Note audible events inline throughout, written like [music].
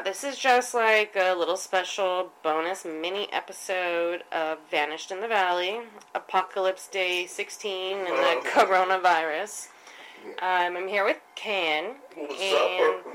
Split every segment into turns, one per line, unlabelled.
Yeah, this is just like a little special bonus mini episode of Vanished in the Valley, Apocalypse Day 16, and the
Oh.
coronavirus. Um, I'm here with Ken,
What's
and
up?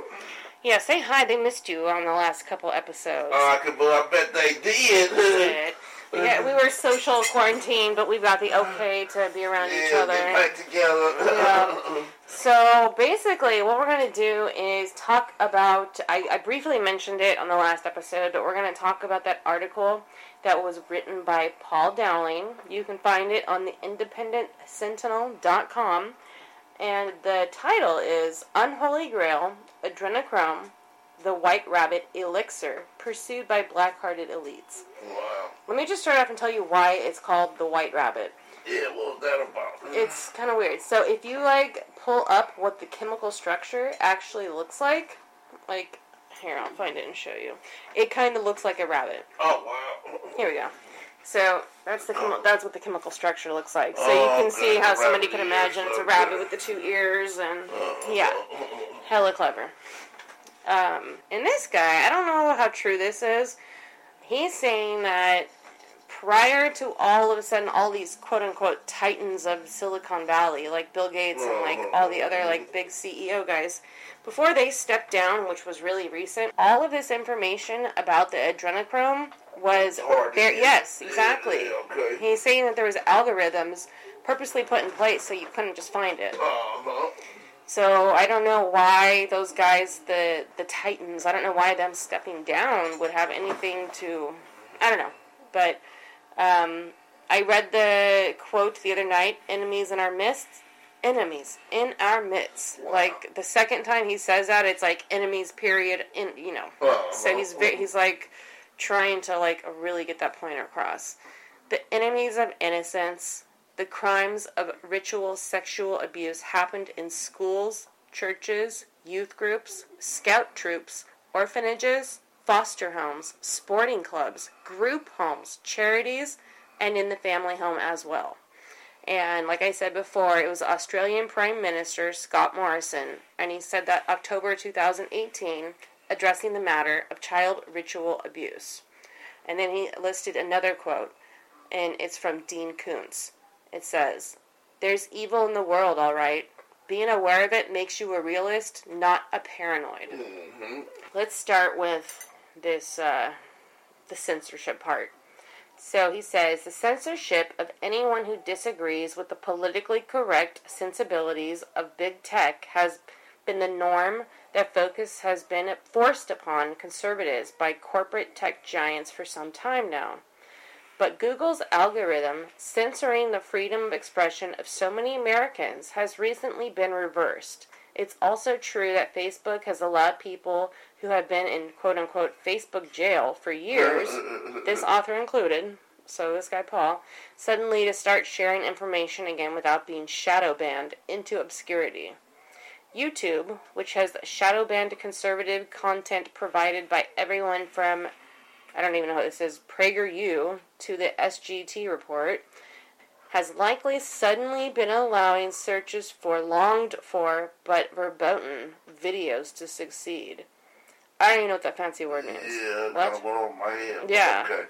yeah, say hi. They missed you on the last couple episodes.
Oh, I could, but I bet they did.
Yeah, we were social quarantine, but we got the okay to be around each
yeah,
other.
get back together.
Yeah. [laughs] So basically, what we're going to do is talk about. I, I briefly mentioned it on the last episode, but we're going to talk about that article that was written by Paul Dowling. You can find it on the independentsentinel.com. And the title is Unholy Grail Adrenochrome, the White Rabbit Elixir, pursued by black hearted elites.
wow.
Let me just start off and tell you why it's called the White Rabbit
Yeah, what was that about?
it's kind of weird. So if you like pull up what the chemical structure actually looks like, like here I'll find it and show you. It kind of looks like a rabbit.
Oh, wow.
Here we go. So that's the chemi- oh. that's what the chemical structure looks like. So
Oh,
you can see how somebody could imagine it's a rabbit with the two ears and uh-huh. yeah, hella clever. Um, and this guy, I don't know how true this is. He's saying that prior to all of a sudden all these quote unquote titans of Silicon Valley, like Bill Gates and like all the other like big CEO guys, before they stepped down, which was really recent, all of this information about the adrenochrome was there. Yes, exactly.
yeah, okay.
He's saying that there was algorithms purposely put in place so you couldn't just find it.
Uh-huh.
So I don't know why those guys, the the Titans, I don't know why them stepping down would have anything to, I don't know. But um, I read the quote the other night: "Enemies in our midst, enemies in our midst." Like the second time he says that, it's like enemies. Period. In you know. So he's he's like trying to like really get that point across. The enemies of innocence, the crimes of ritual sexual abuse happened in schools, churches, youth groups, scout troops, orphanages, foster homes, sporting clubs, group homes, charities, and in the family home as well. And like I said before, it was Australian Prime Minister Scott Morrison, and he said that October 2018, addressing the matter of child ritual abuse. And then he listed another quote, and it's from Dean Koontz. It says, There's evil in the world, all right. Being aware of it makes you a realist, not a paranoid.
Mm-hmm.
Let's start with this, uh, the censorship part. So he says the censorship of anyone who disagrees with the politically correct sensibilities of big tech has been the norm that focus has been forced upon conservatives by corporate tech giants for some time now. But Google's algorithm censoring the freedom of expression of so many Americans has recently been reversed. It's also true that Facebook has allowed people who have been in quote unquote Facebook jail for years, [laughs] this author included, so this guy Paul, suddenly to start sharing information again without being shadow banned into obscurity. YouTube, which has shadow banned conservative content provided by everyone from I don't even know what this is, PragerU to the SGT report, has likely suddenly been allowing searches for longed for but verboten videos to succeed. I don't even know what that fancy word means.
Yeah,
What?
kind of over my head.
Yeah.
Okay.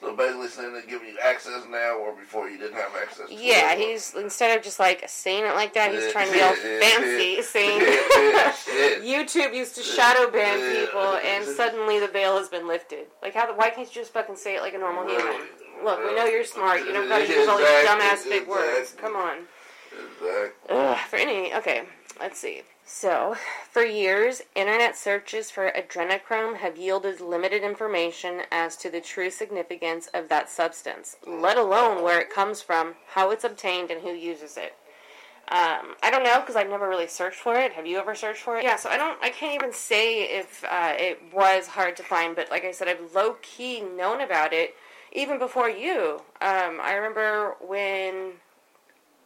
So basically saying they're giving you access now or before you didn't have access to
Yeah,
it.
he's instead of just like saying it like that, he's trying to be all [laughs] fancy, [laughs] saying
Shit. [laughs]
YouTube used to shadow ban
Yeah.
people, and suddenly the veil has been lifted. Like, how? The, Why can't you just fucking say it like a normal human? Look, we know you're smart. You don't gotta use all these dumbass big words. Come on.
Exactly.
Ugh, for any, okay, let's see. So, for years, internet searches for adrenochrome have yielded limited information as to the true significance of that substance, let alone where it comes from, how it's obtained, and who uses it. Um, I don't know because I've never really searched for it. Have you ever searched for it? Yeah, so I don't. I can't even say if uh, it was hard to find, but like I said, I've low key known about it even before you. Um, I remember when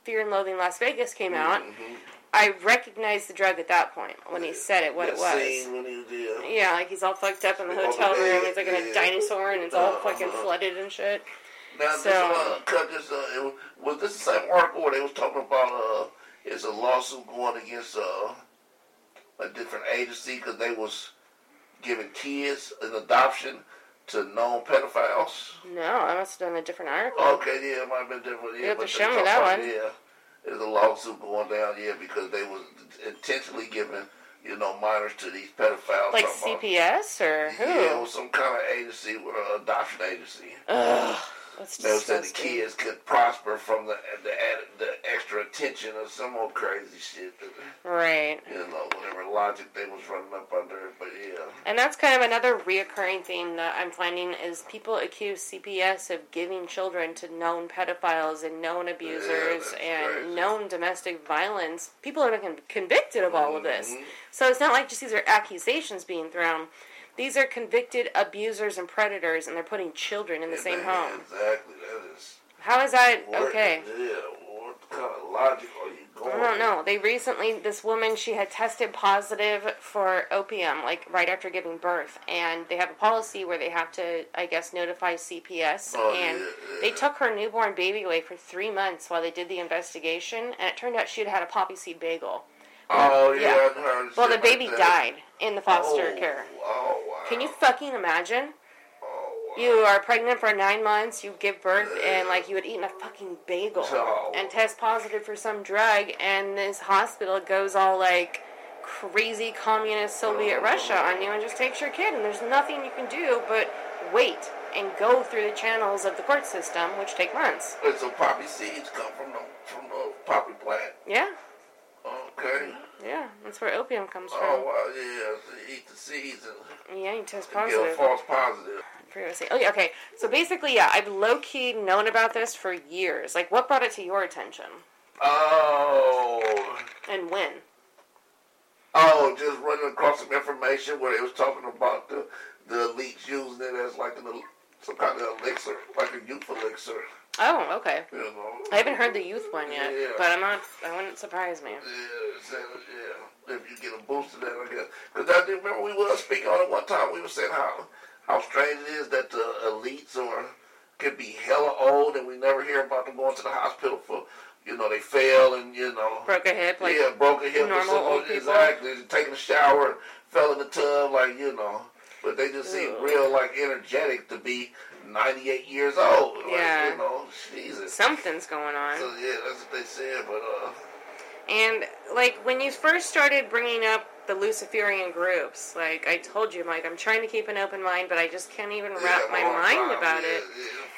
Fear and Loathing Las Vegas came out.
Mhm.
I recognized the drug at that point when he said it, what it was.
scene when he was.
Yeah, like he's all fucked up in the hotel room. He's like in a dinosaur and it's all fucking
Uh-huh.
flooded and shit.
Now,
So-
this, uh, this, uh, it was, was this the same article where they was talking about, uh, it's a lawsuit going against, uh, a different agency because they was giving kids an adoption to known pedophiles.
No, I must have done a different article.
Okay, yeah, it might have been different. Yeah,
You have
but
to show me that one.
Yeah, there's a lawsuit going down. Yeah, because they was intentionally giving you know minors to these pedophiles.
Like
about-
CPS or who?
Yeah, it was some kind of agency, uh, adoption agency.
Ugh, that's
They said the kids could prosper from the the the extra attention or some old crazy shit. That,
Right.
you know, whatever logic they was running up under. But yeah,
And that's kind of another reoccurring theme that I'm finding is people accuse CPS of giving children to known pedophiles and known abusers
that's
and
crazy.
known domestic violence. People have been convicted of all of this.
Mhm.
So it's not like just these are accusations being thrown. These are convicted abusers and predators, and they're putting children in the same
Yeah,
home.
Exactly. That is.
How is that
where-
okay?
Yeah. What kind of logic are you going?
I don't know. They recently, this woman, she had tested positive for opium, like right after giving birth, and they have a policy where they have to, I guess, notify CPS.
Oh,
and
yeah,
they took her newborn baby away for three months while they did the investigation, and it turned out she had had a poppy seed bagel.
Oh yeah,
Yeah. Well, the baby died in the foster
oh,
care.
Oh wow.
Can you fucking imagine? You are pregnant for nine months, you give birth, and like you had eaten a fucking bagel and test positive for some drug, and this hospital goes all like crazy communist Soviet Russia on you and just takes your kid, and there's nothing you can do but wait and go through the channels of the court system, which take months.
And so poppy seeds come from the from the poppy plant.
Yeah,
Okay.
Yeah, that's where opium comes
Oh
from.
wow, yeah. So eat the seeds and
Yeah, you test positive.
get a false positive.
Previously. Oh yeah, okay. So basically, yeah, I've low key known about this for years. Like, what brought it to your attention,
Oh.
and when?
Oh, just running across some information where they was talking about the the elites using it as like an some kind of elixir, like a youth elixir.
Oh, okay.
You know.
I haven't heard the youth one yet,
Yeah.
but I'm not. I wouldn't surprise me.
Yeah, yeah. If you get a boost to that, I guess. Because I do remember we were speaking on it one time. We were saying how how strange it is that the elites are could be hella old and we never hear about them going to the hospital for you know they fell and you know
Broke a hip, like
yeah broke a hip or
normal
something.
old people.
exactly taking a shower fell in the tub like you know but they just seem real like energetic to be 98 years old like,
Yeah.
you know Jesus
something's going on.
so yeah that's what they said but uh
And like when you first started bringing up the Luciferian groups, like I told you, Mike, I'm trying to keep an open mind, but I just can't even wrap
yeah,
my mind
time,
about
yeah,
it.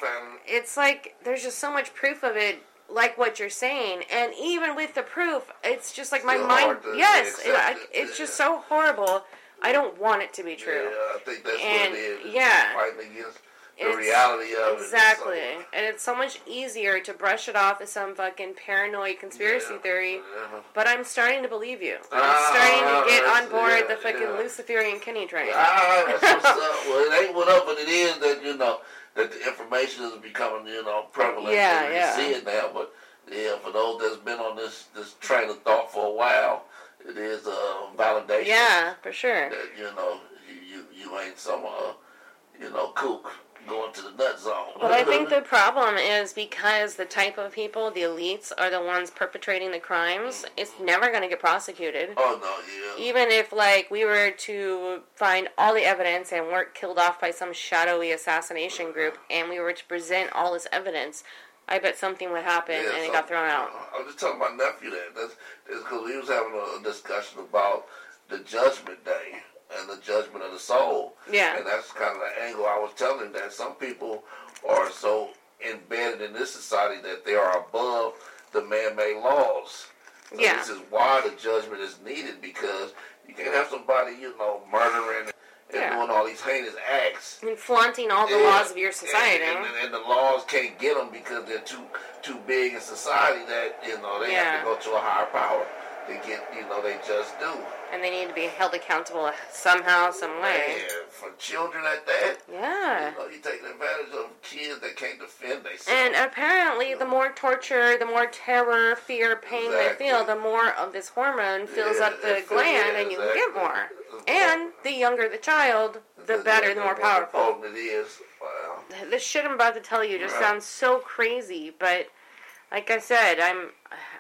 yeah,
It's like there's just so much proof of it. Like what you're saying, and even with the proof, it's just like my
Still
mind. Yes, it, I,
it,
it's just so horrible. I don't want it to be true.
Yeah, I think that's
And,
what it is. It's
yeah.
fighting against the
It's-
reality of
Exactly.
it.
And it's so much easier to brush it off as some fucking paranoid conspiracy
Yeah.
theory.
Yeah.
But I'm starting to believe you. I'm
Ah,
starting to get on board
yeah,
the fucking. Luciferian Kenny train.
Ah, that's what's [laughs] up. Well, it ain't what up, but it is that you know that the information is becoming you know prevalent.
Yeah,
and
yeah.
see it now. But yeah, for those that's been on this this train of thought for a while, it is a validation.
Yeah, for sure.
That you know you you, you ain't some uh, you know kook going to the nut zone.
But I think the [laughs] problem is because the type of people, the elites, are the ones perpetrating the crimes, it's never going to get prosecuted.
Oh no, yeah.
Even if, like, we were to find all the evidence and weren't killed off by some shadowy assassination group, and we were to present all this evidence, I bet something would happen
Yeah,
and it
so-
got thrown out.
I was just telling my nephew that. That's because we was having a discussion about the judgment day and the judgment of the soul.
Yeah.
And that's kind of the angle I was telling that some people are so embedded in this society that they are above the man-made laws. So
Yeah.
This is why the judgment is needed because you can't have somebody, you know, murdering and
Yeah.
doing all these heinous acts
And flaunting all the
yeah.
laws of your society.
And, and, and the laws can't get them because they're too too big in society that you know they have to go to a higher power to get you know they just do.
And they need to be held accountable somehow, some way.
Man, for children like that,
Yeah.
you know, you taking advantage of kids that can't defend themselves.
And apparently, the more torture, the more terror, fear, pain
Exactly.
they feel, the more of this hormone fills
Yeah,
up the gland,
yeah,
and you can get more. And the younger the child, the better, the more powerful.
potent it is. Wow.
This shit I'm about to tell you just
Right.
sounds so crazy, but like I said, I'm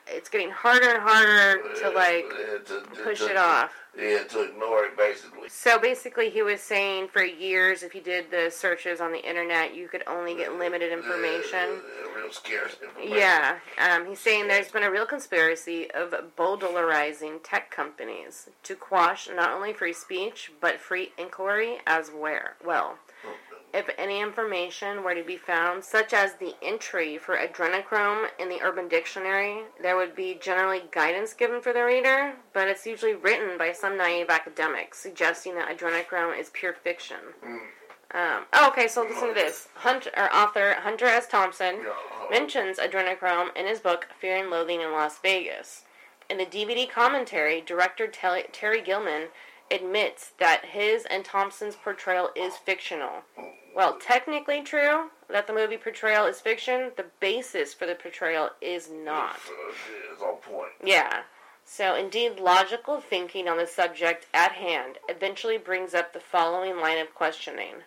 it's getting harder and harder to like
to- to-
push
to-
it off.
Yeah, to ignore it basically.
So basically, he was saying for years, if you did the searches on the internet, you could only get limited information.
Uh, real scarce information.
Yeah, um, he's saying there's been a real conspiracy of bowdlerizing tech companies to quash not only free speech but free inquiry as where well. If any information were to be found, such as the entry for adrenochrome in the Urban Dictionary, there would be generally guidance given for the reader, but it's usually written by some naive academic, suggesting that adrenochrome is pure fiction. Um, oh, okay, so listen to this. Hunter, or author Hunter S. Thompson
Yeah.
mentions adrenochrome in his book Fear and Loathing in Las Vegas. In the DVD commentary, director Terry Gilliam admits that his and Thompson's portrayal is fictional. Well, technically true that the movie portrayal is fiction, the basis for the portrayal is not.
So, yeah, it's on point.
Yeah. So, indeed, logical thinking on the subject at hand eventually brings up the following line of questioning.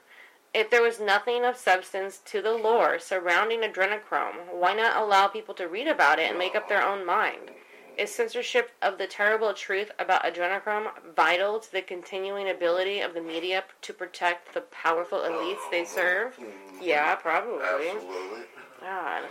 If there was nothing of substance to the lore surrounding adrenochrome, why not allow people to read about it and make up their own mind? Is censorship of the terrible truth about adrenochrome vital to the continuing ability of the media to protect the powerful elites they serve? Oh, mm-hmm. Yeah, probably.
Absolutely.
God.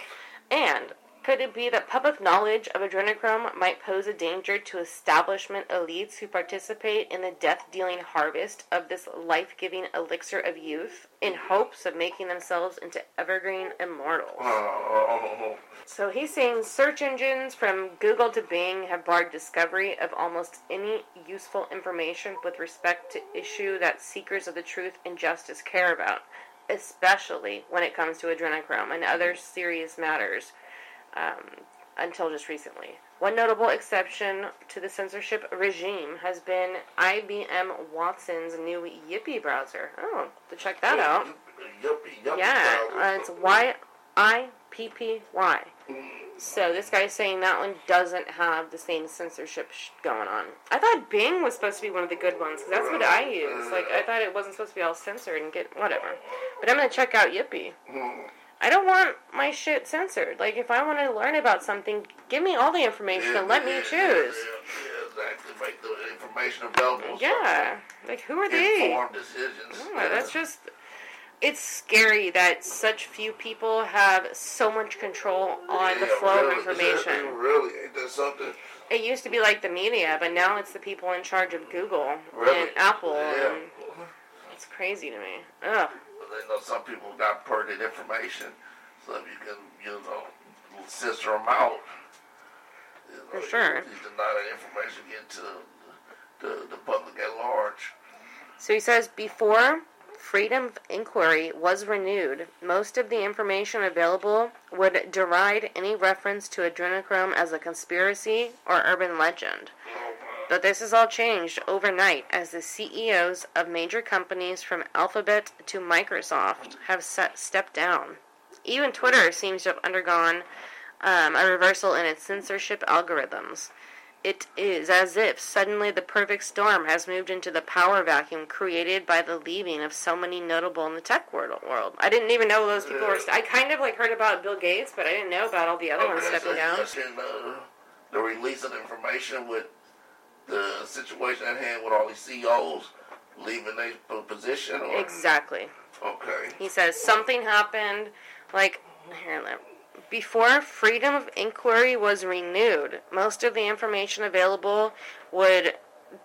And could it be that public knowledge of adrenochrome might pose a danger to establishment elites who participate in the death dealing harvest of this life giving elixir of youth in hopes of making themselves into evergreen immortals?
Oh,
So he's saying search engines from Google to Bing have barred discovery of almost any useful information with respect to issue that seekers of the truth and justice care about, especially when it comes to adrenochrome and other serious matters. Um, until just recently. One notable exception to the censorship regime has been IBM Watson's new Yippy browser. Oh, to check that out.
Yuppie
Yeah, uh, it's Y I P P Y. So this guy's saying that one doesn't have the same censorship sh- going on. I thought Bing was supposed to be one of the good ones because that's what I use. Like I thought it wasn't supposed to be all censored and get whatever. But I'm gonna check out Yippy. I don't want my shit censored. Like if I want to learn about something, give me all the information
Yeah,
and let
yeah,
me choose.
Yeah, exactly. Make the information available. so
Yeah, like who are they?
Informed decisions.
Oh, yeah, that's just. It's scary that such few people have so much control on the flow
really,
of information.
Really, ain't that something?
It used to be like the media, but now it's the people in charge of Google
Really?
and Apple.
Yeah.
And it's crazy to me. Ugh.
But they know some people got pertinent information, so if you can, you know, censor them out. You know,
For sure.
You, you deny that information get to the, the public at large.
So he says before freedom of inquiry was renewed, most of the information available would deride any reference to adrenochrome as a conspiracy or urban legend. Mm-hmm. But this has all changed overnight as the CEOs of major companies from Alphabet to Microsoft have set, stepped down. Even Twitter seems to have undergone um, a reversal in its censorship algorithms. It is as if suddenly the perfect storm has moved into the power vacuum created by the leaving of so many notable in the tech world. world. I didn't even know those people were. St- I kind of like heard about Bill Gates, but I didn't know about all the other ones stepping
so
down.
the release of information with the situation at hand with all these CEOs leaving their position, or
Exactly.
okay,
He says something happened, like here, let- before freedom of inquiry was renewed. Most of the information available would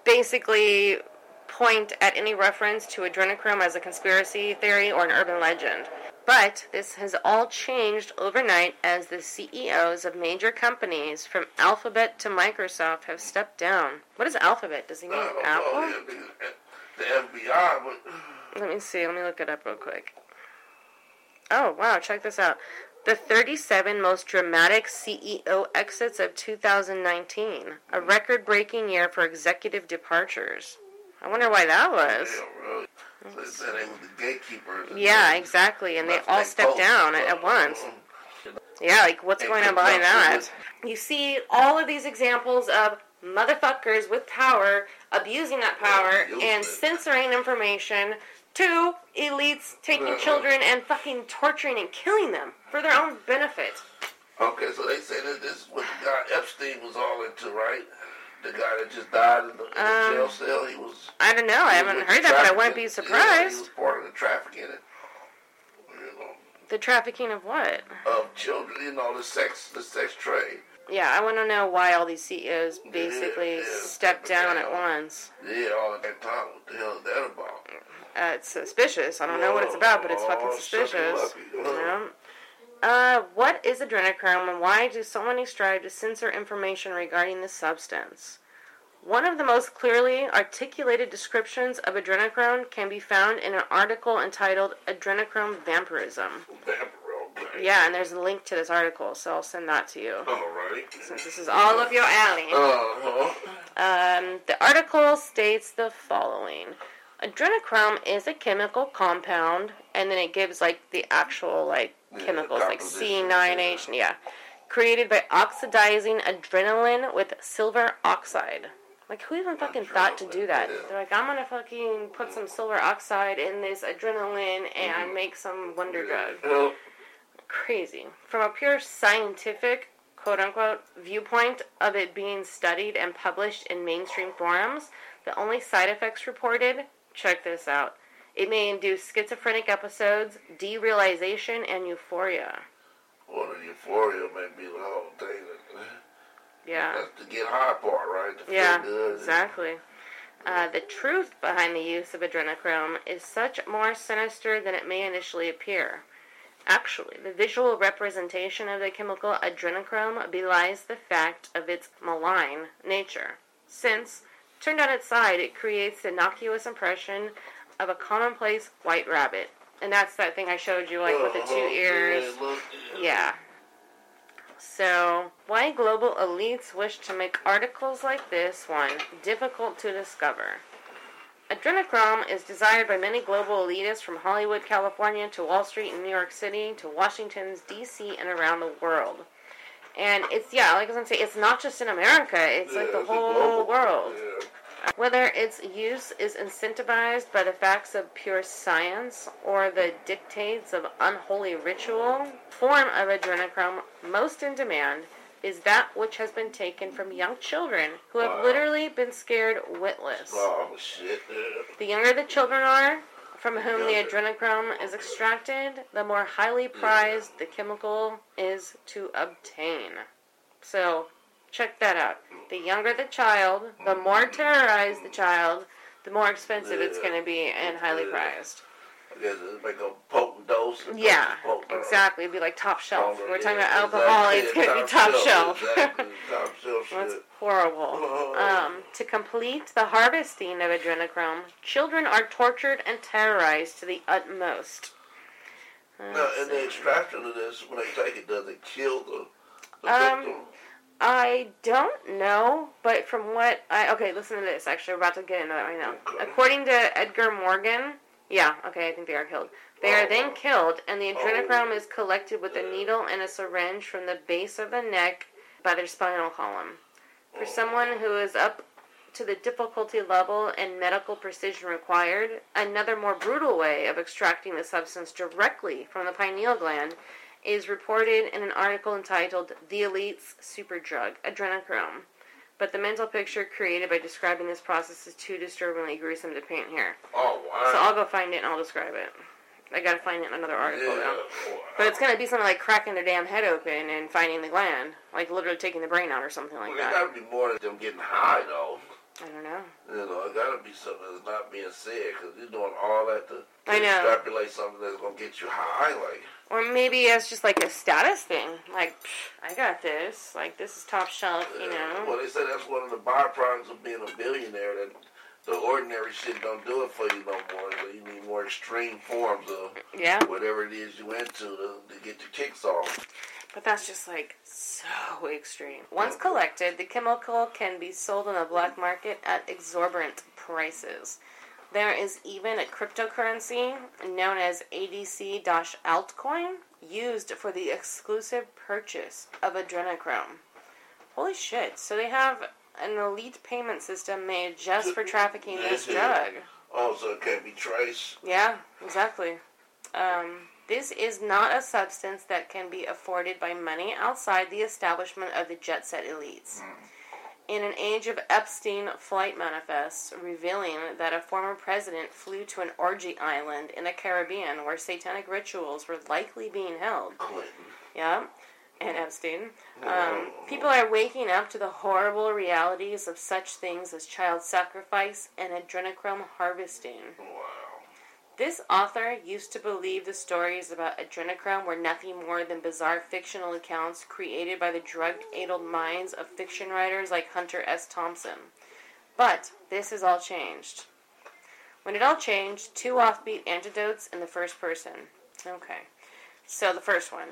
basically point at any reference to adrenochrome as a conspiracy theory or an urban legend. But this has all changed overnight as the CEOs of major companies from Alphabet to Microsoft have stepped down. What is Alphabet? Does he mean
I
Apple?
the FBI, but
Let me see. Let me look it up real quick. Oh, wow. Check this out. The 37 most dramatic CEO exits of 2019. A record breaking year for executive departures. I wonder why that was.
yeah, really. So said they were the gatekeepers.
Yeah, exactly. And they all stepped down
uh,
at once. Yeah, like what's going on behind that? You see all of these examples of motherfuckers with power abusing that power and censoring information to elites taking children and fucking torturing and killing them for their own benefit.
Okay, so they say that this is what guy Epstein was all into, right? The guy that just died in the, in the
Um,
jail cell. He was.
I don't know. I haven't heard that, but I wouldn't be
Yeah, he
surprised.
was part of the trafficking. You know,
The trafficking of what?
of children. You know, the sex, the sex trade.
Yeah, I want to know why all these CEOs basically
Yeah, yeah.
stepped down at once.
Yeah, all at that time. What the hell is that about?
Uh, it's suspicious. I don't know what it's about, but it's fucking
Oh,
suspicious.
sucky lucky.
Uh, what is adrenochrome and why do so many strive to censor information regarding this substance? One of the most clearly articulated descriptions of adrenochrome can be found in an article entitled Adrenochrome Vampirism.
Vampire, okay.
Yeah, and there's a link to this article, so I'll send that to you.
Alright.
Since this is all of your alley.
Uh-huh.
Um, the article states the following Adrenochrome is a chemical compound, and then it gives like the actual like
Yeah,
chemicals like C9H, yeah. created by oxidizing adrenaline with silver oxide. Like who even fucking thought to do that?
Yeah.
They're like, I'm gonna fucking put some silver oxide in this adrenaline and
Mm-hmm.
make some wonder drug
Well,
crazy. From a pure scientific, quote unquote, viewpoint of it being studied and published in mainstream forums, the only side effects reported, check this out. It may induce schizophrenic episodes, derealization, and euphoria.
well, the euphoria may be the whole thing. That,
Yeah.
that's the get high part, right? To feel
Yeah, exactly. Uh, the truth behind the use of adrenochrome is such more sinister than it may initially appear. Actually, the visual representation of the chemical adrenochrome belies the fact of its malign nature, since, turned on its side, it creates the innocuous impression of a commonplace white rabbit. And that's that thing I showed you, like with the two
Uh-huh.
ears.
Yeah.
So, why global elites wish to make articles like this one difficult to discover? Adrenochrome is desired by many global elitists from Hollywood, California to Wall Street in New York City to Washington's D.C. and around the world. And it's, yeah, like I was going to say, it's not just in America, it's like the
it's
whole
global-
world.
Yeah.
Whether its use is incentivized by the facts of pure science or the dictates of unholy ritual, form of adrenochrome most in demand is that which has been taken from young children who have
Wow.
literally been scared witless.
Oh, shit.
The younger the children are, from whom the adrenochrome is extracted, the more highly prized the chemical is to obtain. So, check that out. The younger the child, the more terrorized the child, the more expensive it's going to be and highly prized.
It's like a potent dose.
Yeah,
potent-
exactly. It'd be like top shelf. We're talking about alcohol, it's going to be top shelf.
Exactly. top shelf
That's horrible. [laughs] Um, to complete the harvesting of adrenochrome, children are tortured and terrorized to the utmost.
Now, in the extraction of this, when they take it, does it kill the, the
Um,
victim?
I don't know, but from what I okay, listen to this. Actually, we're about to get into that right now. According to Edgar Morgan, yeah, okay, I think they are killed. They are then killed, and the adrenochrome is collected with a needle and a syringe from the base of the neck by their spinal column. For someone who is up to the difficulty level and medical precision required, another more brutal way of extracting the substance directly from the pineal gland is reported in an article entitled The Elite's Super Drug, Adrenochrome. But the mental picture created by describing this process is too disturbingly gruesome to paint here.
Oh, wow.
So I'll go find it and I'll describe it. I gotta find it in another article
yeah.
though.
Wow.
But it's gonna be something like cracking their damn head open and finding the gland. Like literally taking the brain out or something like
Well, it
that.
gotta be more than them getting high, though.
I don't know.
You know, it gotta be something that's not being said, because you're doing all that to, to
I know.
extrapolate something that's gonna get you high. Like,
Or maybe it's just like a status thing. Like, I got this. Like, this is top shelf, you know?
well, they say that's one of the byproducts of being a billionaire, that the ordinary shit don't do it for you no more. So you need more extreme forms of
Yeah.
whatever it is you into to, to get your kicks off.
But that's just like so extreme. Once collected, the chemical can be sold on the black market at exorbitant prices. There is even a cryptocurrency known as ADC altcoin used for the exclusive purchase of adrenochrome. Holy shit. So they have an elite payment system made just for trafficking this drug.
Also, it can't be traced.
Yeah, exactly. Um, this is not a substance that can be afforded by money outside the establishment of the jet set elites. In an age of Epstein flight manifests revealing that a former president flew to an orgy island in the Caribbean where satanic rituals were likely being held.
Clinton.
Yeah, and Epstein. Um, people are waking up to the horrible realities of such things as child sacrifice and adrenochrome harvesting.
Wow.
This author used to believe the stories about adrenochrome were nothing more than bizarre fictional accounts created by the drug-addled minds of fiction writers like Hunter S. Thompson. But this has all changed. When it all changed, two offbeat antidotes in the first person. Okay. So the first one.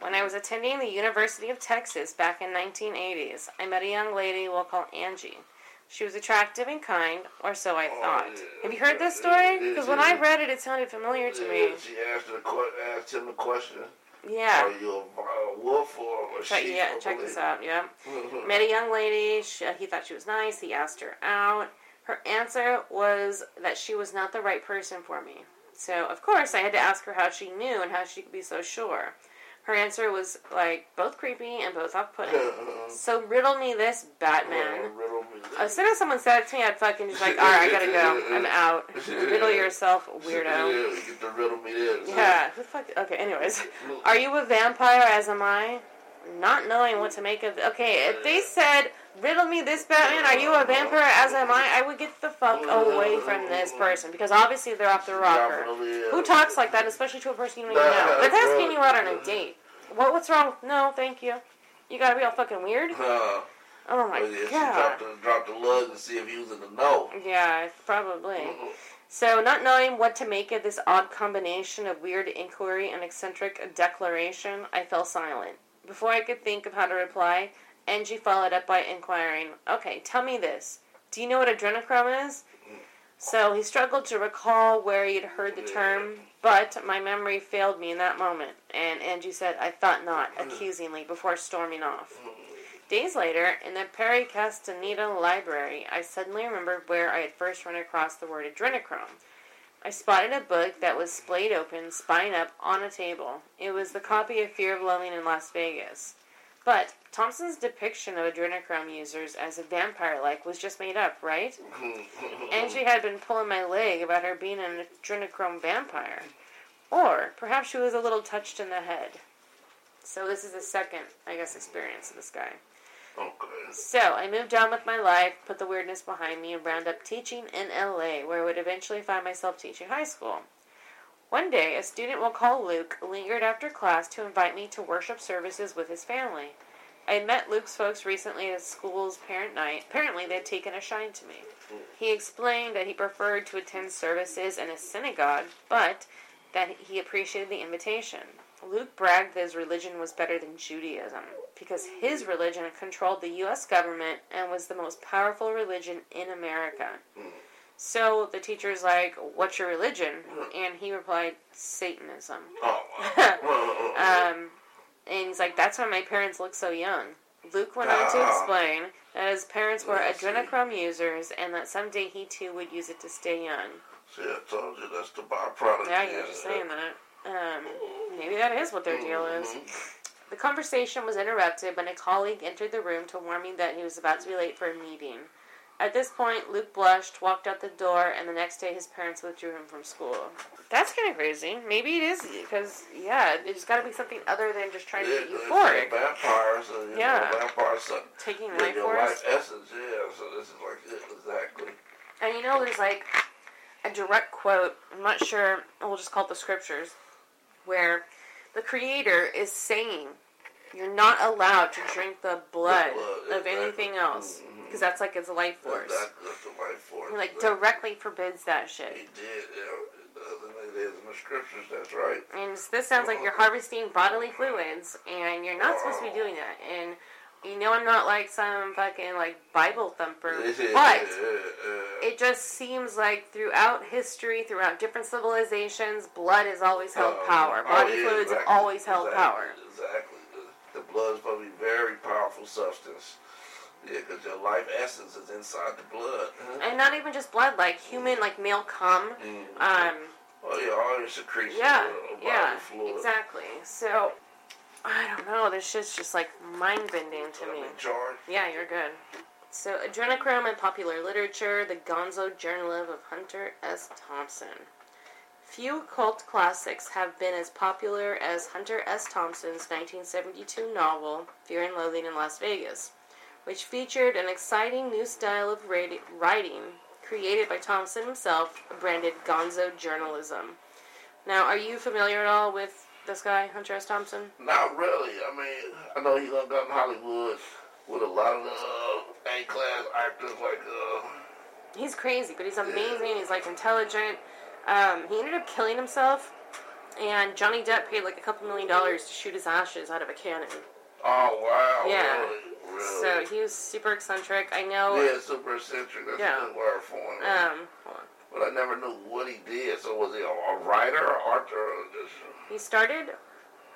When I was attending the University of Texas back in 1980s, I met a young lady we'll call Angie. She was attractive and kind, or so I oh, thought.
yeah.
Have you heard this story? Because when I read it, it sounded familiar to me.
She asked, que- asked him the question,
Yeah.
are you a, wolf or a
Check,
sheep?
yeah, check this out. Yeah. [laughs] Met a young lady. She, he thought she was nice. He asked her out. Her answer was that she was not the right person for me. So, of course, I had to ask her how she knew and how she could be so sure. Her answer was like both creepy and both off-putting. [laughs] so riddle me this, Batman.
That.
As soon as someone said it to me, I'd fucking just like, all right, I gotta go. I'm out. Riddle yourself, weirdo.
Yeah, get the riddle me this.
Yeah, who the fuck? Okay, anyways. Are you a vampire as am I? Not knowing what to make of. Okay, if they said, riddle me this, Batman, are you a vampire as am I? I would get the fuck away from this person because obviously they're off the rocker. Who talks like that, especially to a person you don't even know? That's asking you out on a date. What, what's wrong? No, thank you. You gotta be all fucking weird? Oh my
yeah, she
god.
dropped the, dropped the lug and see if he was in the know.
Yeah, probably. Mm-hmm. So, not knowing what to make of this odd combination of weird inquiry and eccentric declaration, I fell silent. Before I could think of how to reply, Angie followed up by inquiring, Okay, tell me this. Do you know what adrenochrome is? So he struggled to recall where he had heard the term, but my memory failed me in that moment, and Angie said, I thought not, mm. accusingly, before storming off. Mm-hmm. Days later, in the Perry Castaneda library, I suddenly remembered where I had first run across the word adrenochrome. I spotted a book that was splayed open, spine up, on a table. It was the copy of Fear of Loving in Las Vegas. But Thompson's depiction of adrenochrome users as a vampire-like was just made up, right? [laughs] Angie had been pulling my leg about her being an adrenochrome vampire. Or perhaps she was a little touched in the head. So this is the second, I guess, experience of this guy.
Okay.
So I moved on with my life, put the weirdness behind me, and wound up teaching in LA, where I would eventually find myself teaching high school. One day, a student we'll call Luke lingered after class to invite me to worship services with his family. I had met Luke's folks recently at school's parent night. Apparently, they had taken a shine to me. He explained that he preferred to attend services in a synagogue, but that he appreciated the invitation. Luke bragged that his religion was better than Judaism because his religion controlled the U.S. government and was the most powerful religion in America. So the teacher's like, What's your religion? And he replied, Satanism.
Oh. [laughs]
Um, and he's like, That's why my parents look so young. Luke went on to
Ah.
explain that his parents were adrenochrome users and that someday he too would use it to stay young.
See, I told you that's the byproduct.
Yeah, you were just saying that. Um, maybe that is what their deal is. The conversation was interrupted when a colleague entered the room to warn me that he was about to be late for a meeting. At this point, Luke blushed, walked out the door, and the next day his parents withdrew him from school. That's kind of crazy. Maybe it is because yeah, there's got to be something other than just trying to get
Yeah,
euphoric,
Vampires, uh, you
Yeah.
know, vampires suck
taking
with
life
your
force.
life essence, yeah. So this is like it, exactly.
And you know, there's like a direct quote, I'm not sure, we'll just call it the scriptures, where the Creator is saying, You're not allowed to drink the blood,
blood,
of anything
exactly.
else.
Mm-hmm.
Because that's like its life force.
That, that's the life force.
He like
That-
directly forbids that shit.
He did. It does, and it is in the scriptures. That's right.
And this sounds like you're uh-huh. harvesting bodily fluids, and you're not supposed to be doing that. And you know, I'm not like some fucking like Bible thumper, but it just seems like throughout history, throughout different civilizations, blood has always held
Oh,
power.
oh,
Body
yeah,
fluids have
exactly,
always held
exactly,
power.
Exactly. Blood is probably very powerful substance. Yeah, because your life essence is inside the blood.
And not even just blood, like human, like male cum.
Mm.
Um,
Oh yeah, all your secretions.
Yeah, yeah,
fluid.
exactly. So, I don't know. This shit's just like mind bending to
I'm
me. Yeah, you're good. So, adrenochrome in popular literature, the gonzo journal of Hunter S. Thompson. Few cult classics have been as popular as Hunter S. Thompson's 1972 novel, Fear and Loathing in Las Vegas, which featured an exciting new style of writing created by Thompson himself, branded gonzo journalism. Now, are you familiar at all with this guy, Hunter S. Thompson?
Not really. I mean, I know he done got in Hollywood with a lot of uh, A-class actors like uh,
He's crazy, but he's amazing. He's like intelligent. Um, he ended up killing himself, and Johnny Depp paid like a couple million dollars to shoot his ashes out of a cannon.
Oh wow!
Yeah.
Really? really?
So he was super eccentric. I know.
yeah, super eccentric. That's
Yeah.
a good word for him.
Um, hold on.
but I never knew what he did. So was he a, a writer, or author, or just?
He started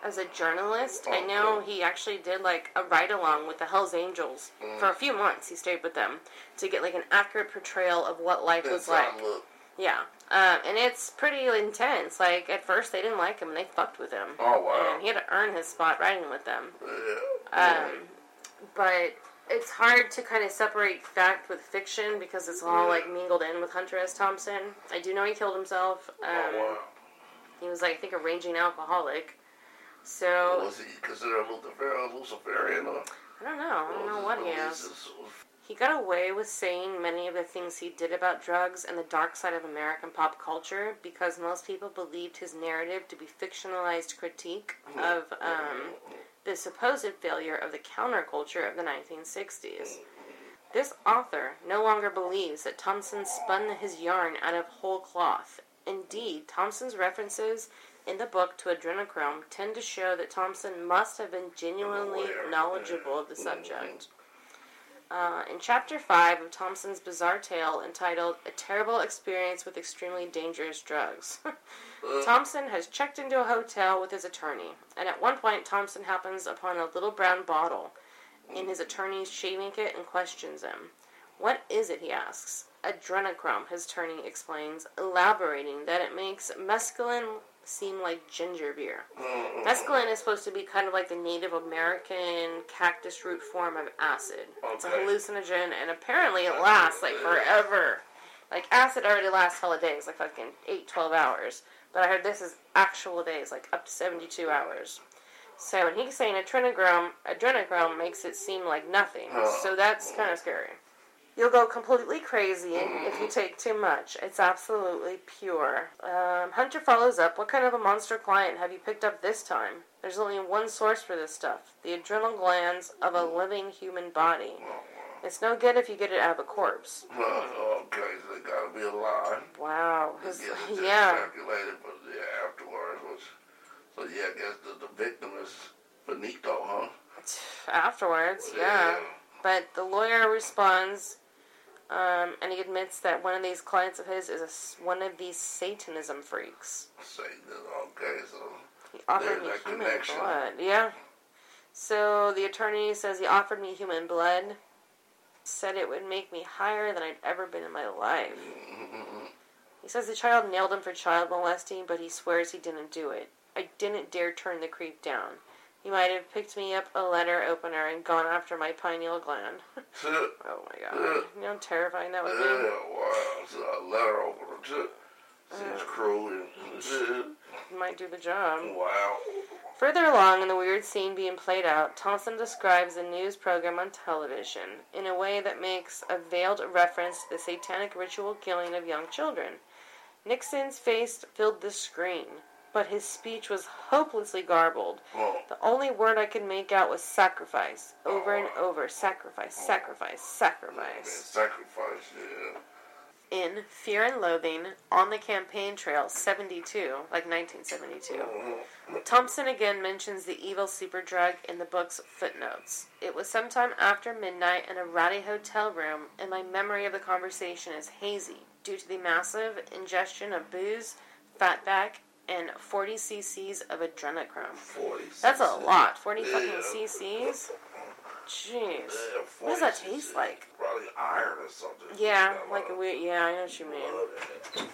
as a journalist. I know he actually did like a ride along with the Hell's Angels for a few months. He stayed with them to get like an accurate portrayal of what life was like. Yeah. Um, and it's pretty intense. Like at first they didn't like him and they fucked with him.
Oh wow!
And he had to earn his spot riding with them.
Yeah.
Um, but it's hard to kind of separate fact with fiction because it's all like mingled in with Hunter S. Thompson. I do know he killed himself. Um,
oh wow!
He was, like, I think, a raging alcoholic. So
Was he considered a Luciferian? Luciferian or?
I don't know. I don't know what he is. He got away with saying many of the things he did about drugs and the dark side of American pop culture because most people believed his narrative to be fictionalized critique of um, the supposed failure of the counterculture of the 1960s. This author no longer believes that Thompson spun his yarn out of whole cloth. Indeed, Thompson's references in the book to adrenochrome tend to show that Thompson must have been genuinely knowledgeable of the subject. Uh, in chapter 5 of Thompson's bizarre tale entitled A Terrible Experience with Extremely Dangerous Drugs, [laughs] Thompson has checked into a hotel with his attorney, and at one point, Thompson happens upon a little brown bottle in his attorney's shaving kit and questions him. What is it, he asks. Adrenochrome, his attorney explains, elaborating that it makes mescaline seem like ginger beer. Mescaline is supposed to be kind of like the Native American cactus root form of acid. It's a hallucinogen, and apparently it lasts like forever. Like acid already lasts hella days, like fucking 8, 12 hours. But I heard this is actual days, like up to 72 hours. So, and he's saying adrenochrome, adrenochrome makes it seem like nothing. So that's kind of scary. You'll go completely crazy if you take too much. It's absolutely pure. Um, Hunter follows up. What kind of a monster client have you picked up this time? There's only one source for this stuff the adrenal glands of a living human body. It's no good if you get it out of a corpse.
Oh, [laughs] okay, so they gotta be alive.
Wow. His- [laughs] yeah.
calculated, but yeah, afterwards was. So yeah, I guess the, the victim is Benito, huh?
Afterwards, yeah. But the lawyer responds, um, and he admits that one of these clients of his is a one of these Satanism freaks.
Satanism, Okay, so
He offered me human
connection.
blood. Yeah. So the attorney says he offered me human blood. Said it would make me higher than I'd ever been in my life. [laughs] He says the child nailed him for child molesting, but he swears he didn't do it. I didn't dare turn the creep down. He might have picked me up a letter opener and gone after my pineal gland. [laughs] [laughs] oh my god. You know how terrifying that would
Yeah,
be?
wow. So a letter opener too. Seems cruel. [laughs]
Might do the job.
wow.
Further along in the weird scene being played out, Thompson describes a news program on television in a way that makes a veiled reference to the satanic ritual killing of young children. Nixon's face filled the screen, but his speech was hopelessly garbled.
Oh,
The only word I could make out was sacrifice, over and oh. over. Sacrifice, oh. sacrifice,
man,
sacrifice.
sacrifice. Yeah.
In Fear and Loathing, on the campaign trail 72, like 1972. Uh-huh. Thompson again mentions the evil super drug in the book's footnotes. It was sometime after midnight in a ratty hotel room, and my memory of the conversation is hazy due to the massive ingestion of booze, fatback, and 40 cc's of adrenochrome.
Forty.
That's a lot. 40 fucking cc's? Jeez.
Yeah,
What does that taste
cc.
like?
Probably iron or something.
Yeah, like a weird. Yeah, I know what you mean.
blood in it.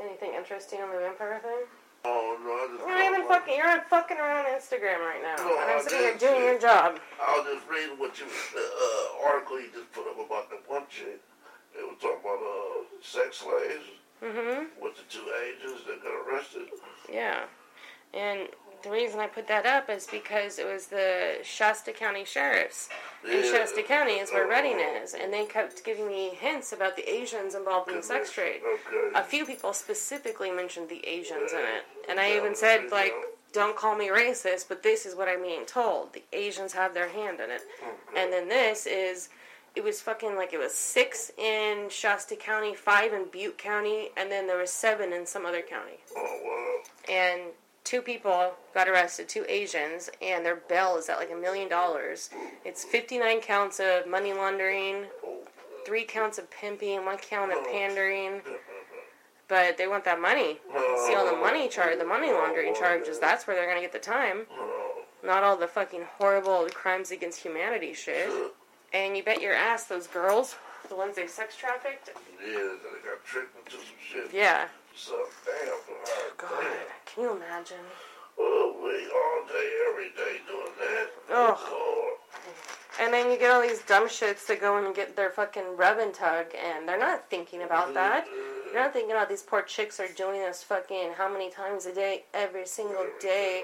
Anything interesting on the vampire thing?
Oh no, I just.
You're not even fucking. You're fucking around Instagram right now.
No,
and I'm sitting here doing your job.
I was just reading what you the uh, article you just put up about the one chick. It was talking about uh, sex slaves
mm-hmm.
with the two agents that got arrested.
Yeah. And the reason I put that up is because it was the Shasta County sheriffs in
Yeah.
Shasta County is where
Oh.
Redding is, and they kept giving me hints about the Asians involved in the sex trade.
Okay.
A few people specifically mentioned the Asians in it, and I even said like, "Don't call me racist, but this is what I'm being told. The Asians have their hand in it."
Okay.
And then this is, it was fucking like it was six in Shasta County, five in Butte County, and then there was seven in some other county.
Oh wow.
And two people got arrested, two Asians, and their bail is at like a million dollars. It's 59 counts of money laundering, three counts of pimping, one count of pandering. But they want that money. See all the money charge, the money laundering charges. That's where they're gonna get the time. Not all the fucking horrible crimes against humanity shit. And you bet your ass those girls, the ones they sex trafficked.
yeah, they got tricked into some shit.
Yeah.
So damn. alright,
God, can you imagine?
Oh, we all day, every day doing that. Oh.
And then you get all these dumb shits that go and get their fucking rub and tug, and they're not thinking about mm-hmm. that. They're not thinking about these poor chicks are doing this fucking how many times a day, every single day,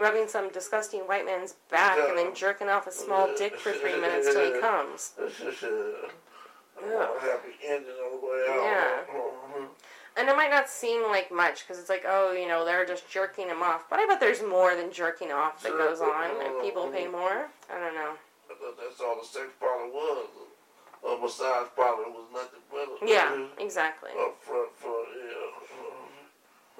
rubbing some disgusting white man's back and then jerking off a small dick for three minutes till he [laughs] comes.
This is a, a happy ending on the way out.
Yeah.
Uh-huh.
And it might not seem like much because it's like, oh, you know, they're just jerking him off. But I bet there's more than jerking off that goes on, and people pay mm-hmm. more. I don't know.
I thought that's all the sex parlor was. A massage parlor was nothing but
Yeah, exactly.
Up front for yeah.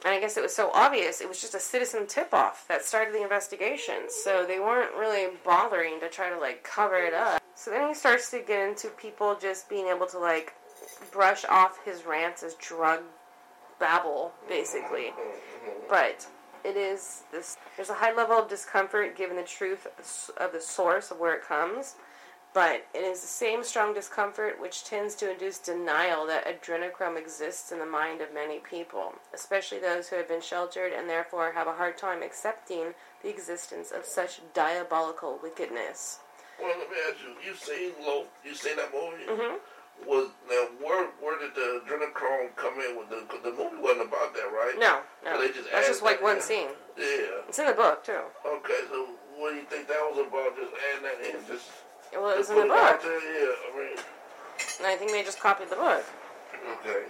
And I guess it was so obvious. It was just a citizen tip off that started the investigation. So they weren't really bothering to try to like cover it up. So then he starts to get into people just being able to like brush off his rants as drug babble, basically. But it is this. There's a high level of discomfort given the truth of the source of where it comes. But it is the same strong discomfort which tends to induce denial that adrenochrome exists in the mind of many people, especially those who have been sheltered and therefore have a hard time accepting the existence of such diabolical wickedness.
Well, let me ask you. You seen Lo? You seen that movie?
Mhm.
Was now where where did the adrenochrome come in? With the the movie wasn't about that, right?
No, no,
So they just
that's just like
that
one
in.
scene.
Yeah.
It's in the book too.
Okay. So what do you think that was about? Just adding that in? Just
Well, it was in the
put it out
book.
Yeah. I mean.
and I think they just copied the book.
Okay.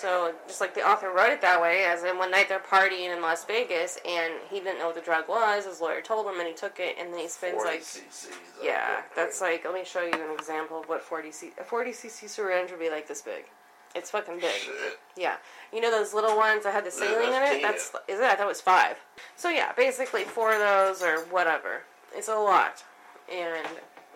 So just like the author wrote it that way, as in one night they're partying in Las Vegas, and he didn't know what the drug was. His lawyer told him, and he took it, and then he spends
40
like
cc's.
Yeah, that's like. Let me show you an example of what 40 c. A 40 cc syringe would be like this big. It's fucking big.
Shit.
Yeah, you know those little ones that had the saline in it. That's is it? I thought it was five. So yeah, basically four of those or whatever. It's a lot, and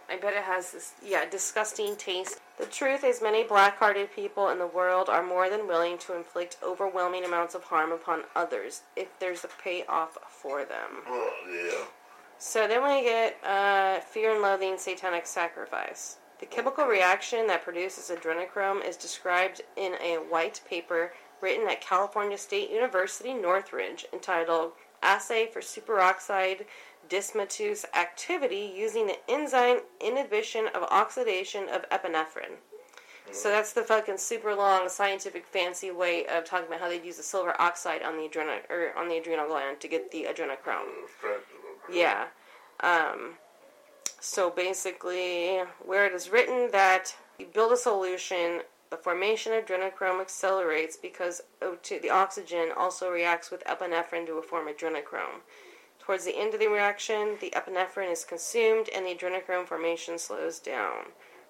I bet it has this yeah disgusting taste. The truth is, many black-hearted people in the world are more than willing to inflict overwhelming amounts of harm upon others if there's a payoff for them.
Oh yeah.
So then we get uh, fear and loathing satanic sacrifice. The chemical reaction that produces adrenochrome is described in a white paper written at California State University Northridge entitled Assay for Superoxide Dismutase Activity Using the Enzyme Inhibition of Oxidation of Epinephrine. So mm-hmm. that's the fucking super long scientific fancy way of talking about how they'd use the silver oxide on the adrenal or on the adrenal gland to get the adrenochrome. Mm, yeah. Um, so basically, where it is written that you build a solution, the formation of adrenochrome accelerates because O2, the oxygen also reacts with epinephrine to form adrenochrome. Towards the end of the reaction, the epinephrine is consumed and the adrenochrome formation slows down.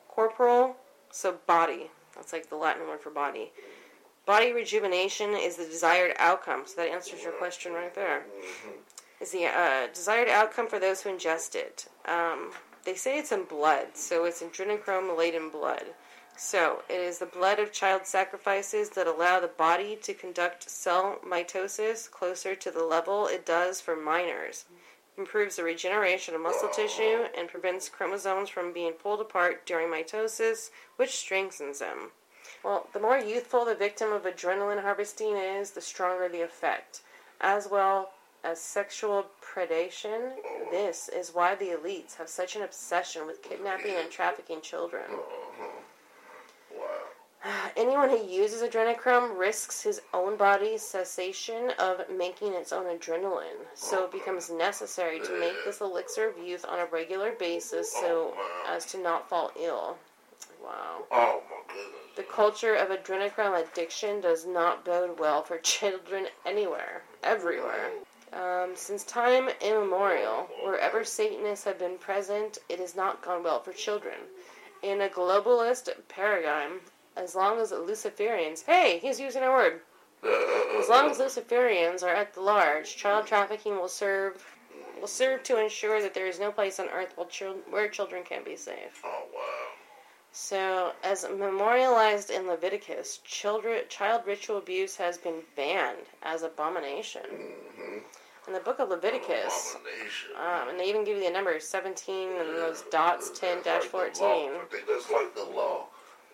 Corporal, so body. That's like the Latin word for body. Body rejuvenation is the desired outcome. So that answers your question right there is the uh, desired outcome for those who ingest it. Um, they say it's in blood, so it's adrenochrome laden blood. So it is the blood of child sacrifices that allow the body to conduct cell mitosis closer to the level it does for minors. Improves the regeneration of muscle tissue and prevents chromosomes from being pulled apart during mitosis, which strengthens them. Well, the more youthful the victim of adrenaline harvesting is, the stronger the effect. As well as sexual predation, this is why the elites have such an obsession with kidnapping and trafficking children. Anyone who uses adrenochrome risks his own body's cessation of making its own adrenaline, so it becomes necessary to make this elixir of youth on a regular basis so as to not fall ill. Wow.
Oh my goodness.
The culture of adrenochrome addiction does not bode well for [laughs] children anywhere, everywhere. Um, since time immemorial, wherever Satanists have been present, it has not gone well for children. In a globalist paradigm, as long as Luciferians, hey, he's using a word. As long as Luciferians are at the large, child trafficking will serve will serve to ensure that there is no place on earth where, chil- where children can be safe.
Oh wow.
So, as memorialized in Leviticus, children, child ritual abuse has been banned as abomination.
Mm-hmm.
In the book of Leviticus, um, and they even give you the numbers 17 and those dots 10
That's like
14.
the law. I think that's like the law,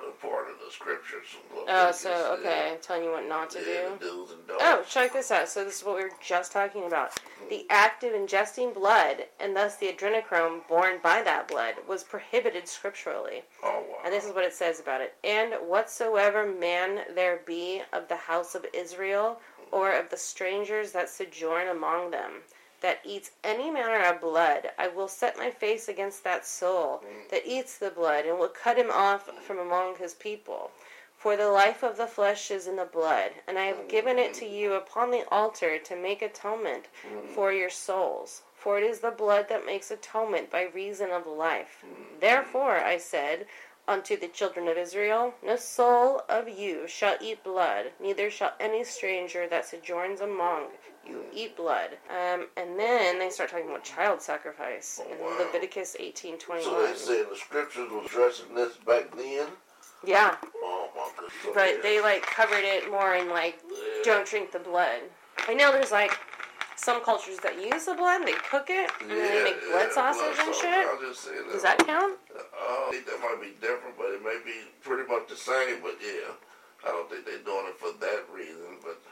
a part of the scriptures.
Oh, so, okay, telling you what not to
Yeah,
do.
the do's and don'ts.
Oh, check this out. So this is what we were just talking about. The act of ingesting blood, and thus the adrenochrome born by that blood, was prohibited scripturally.
Oh, wow.
And this is what it says about it. And whatsoever man there be of the house of Israel, or of the strangers that sojourn among them, that eats any manner of blood, I will set my face against that soul that eats the blood, and will cut him off from among his people. For the life of the flesh is in the blood, and I have given it to you upon the altar to make atonement for your souls. For it is the blood that makes atonement by reason of life. Therefore, I said unto the children of Israel, No soul of you shall eat blood, neither shall any stranger that sojourns among you eat blood. Um, and then they start talking about child sacrifice in
wow.
Leviticus eighteen twenty
So they say the scriptures was addressing this back then.
Yeah,
Oh my goodness.
But
yeah.
they like covered it more in like
Yeah.
don't drink the blood. I know there's like some cultures that use the blood, they cook it, and then they make blood
yeah,
sausage
blood
and
sausage.
shit.
I was just saying that.
Does that count?
Uh, I think that might be different, but it may be pretty much the same. But yeah, I don't think they're doing it for that reason. But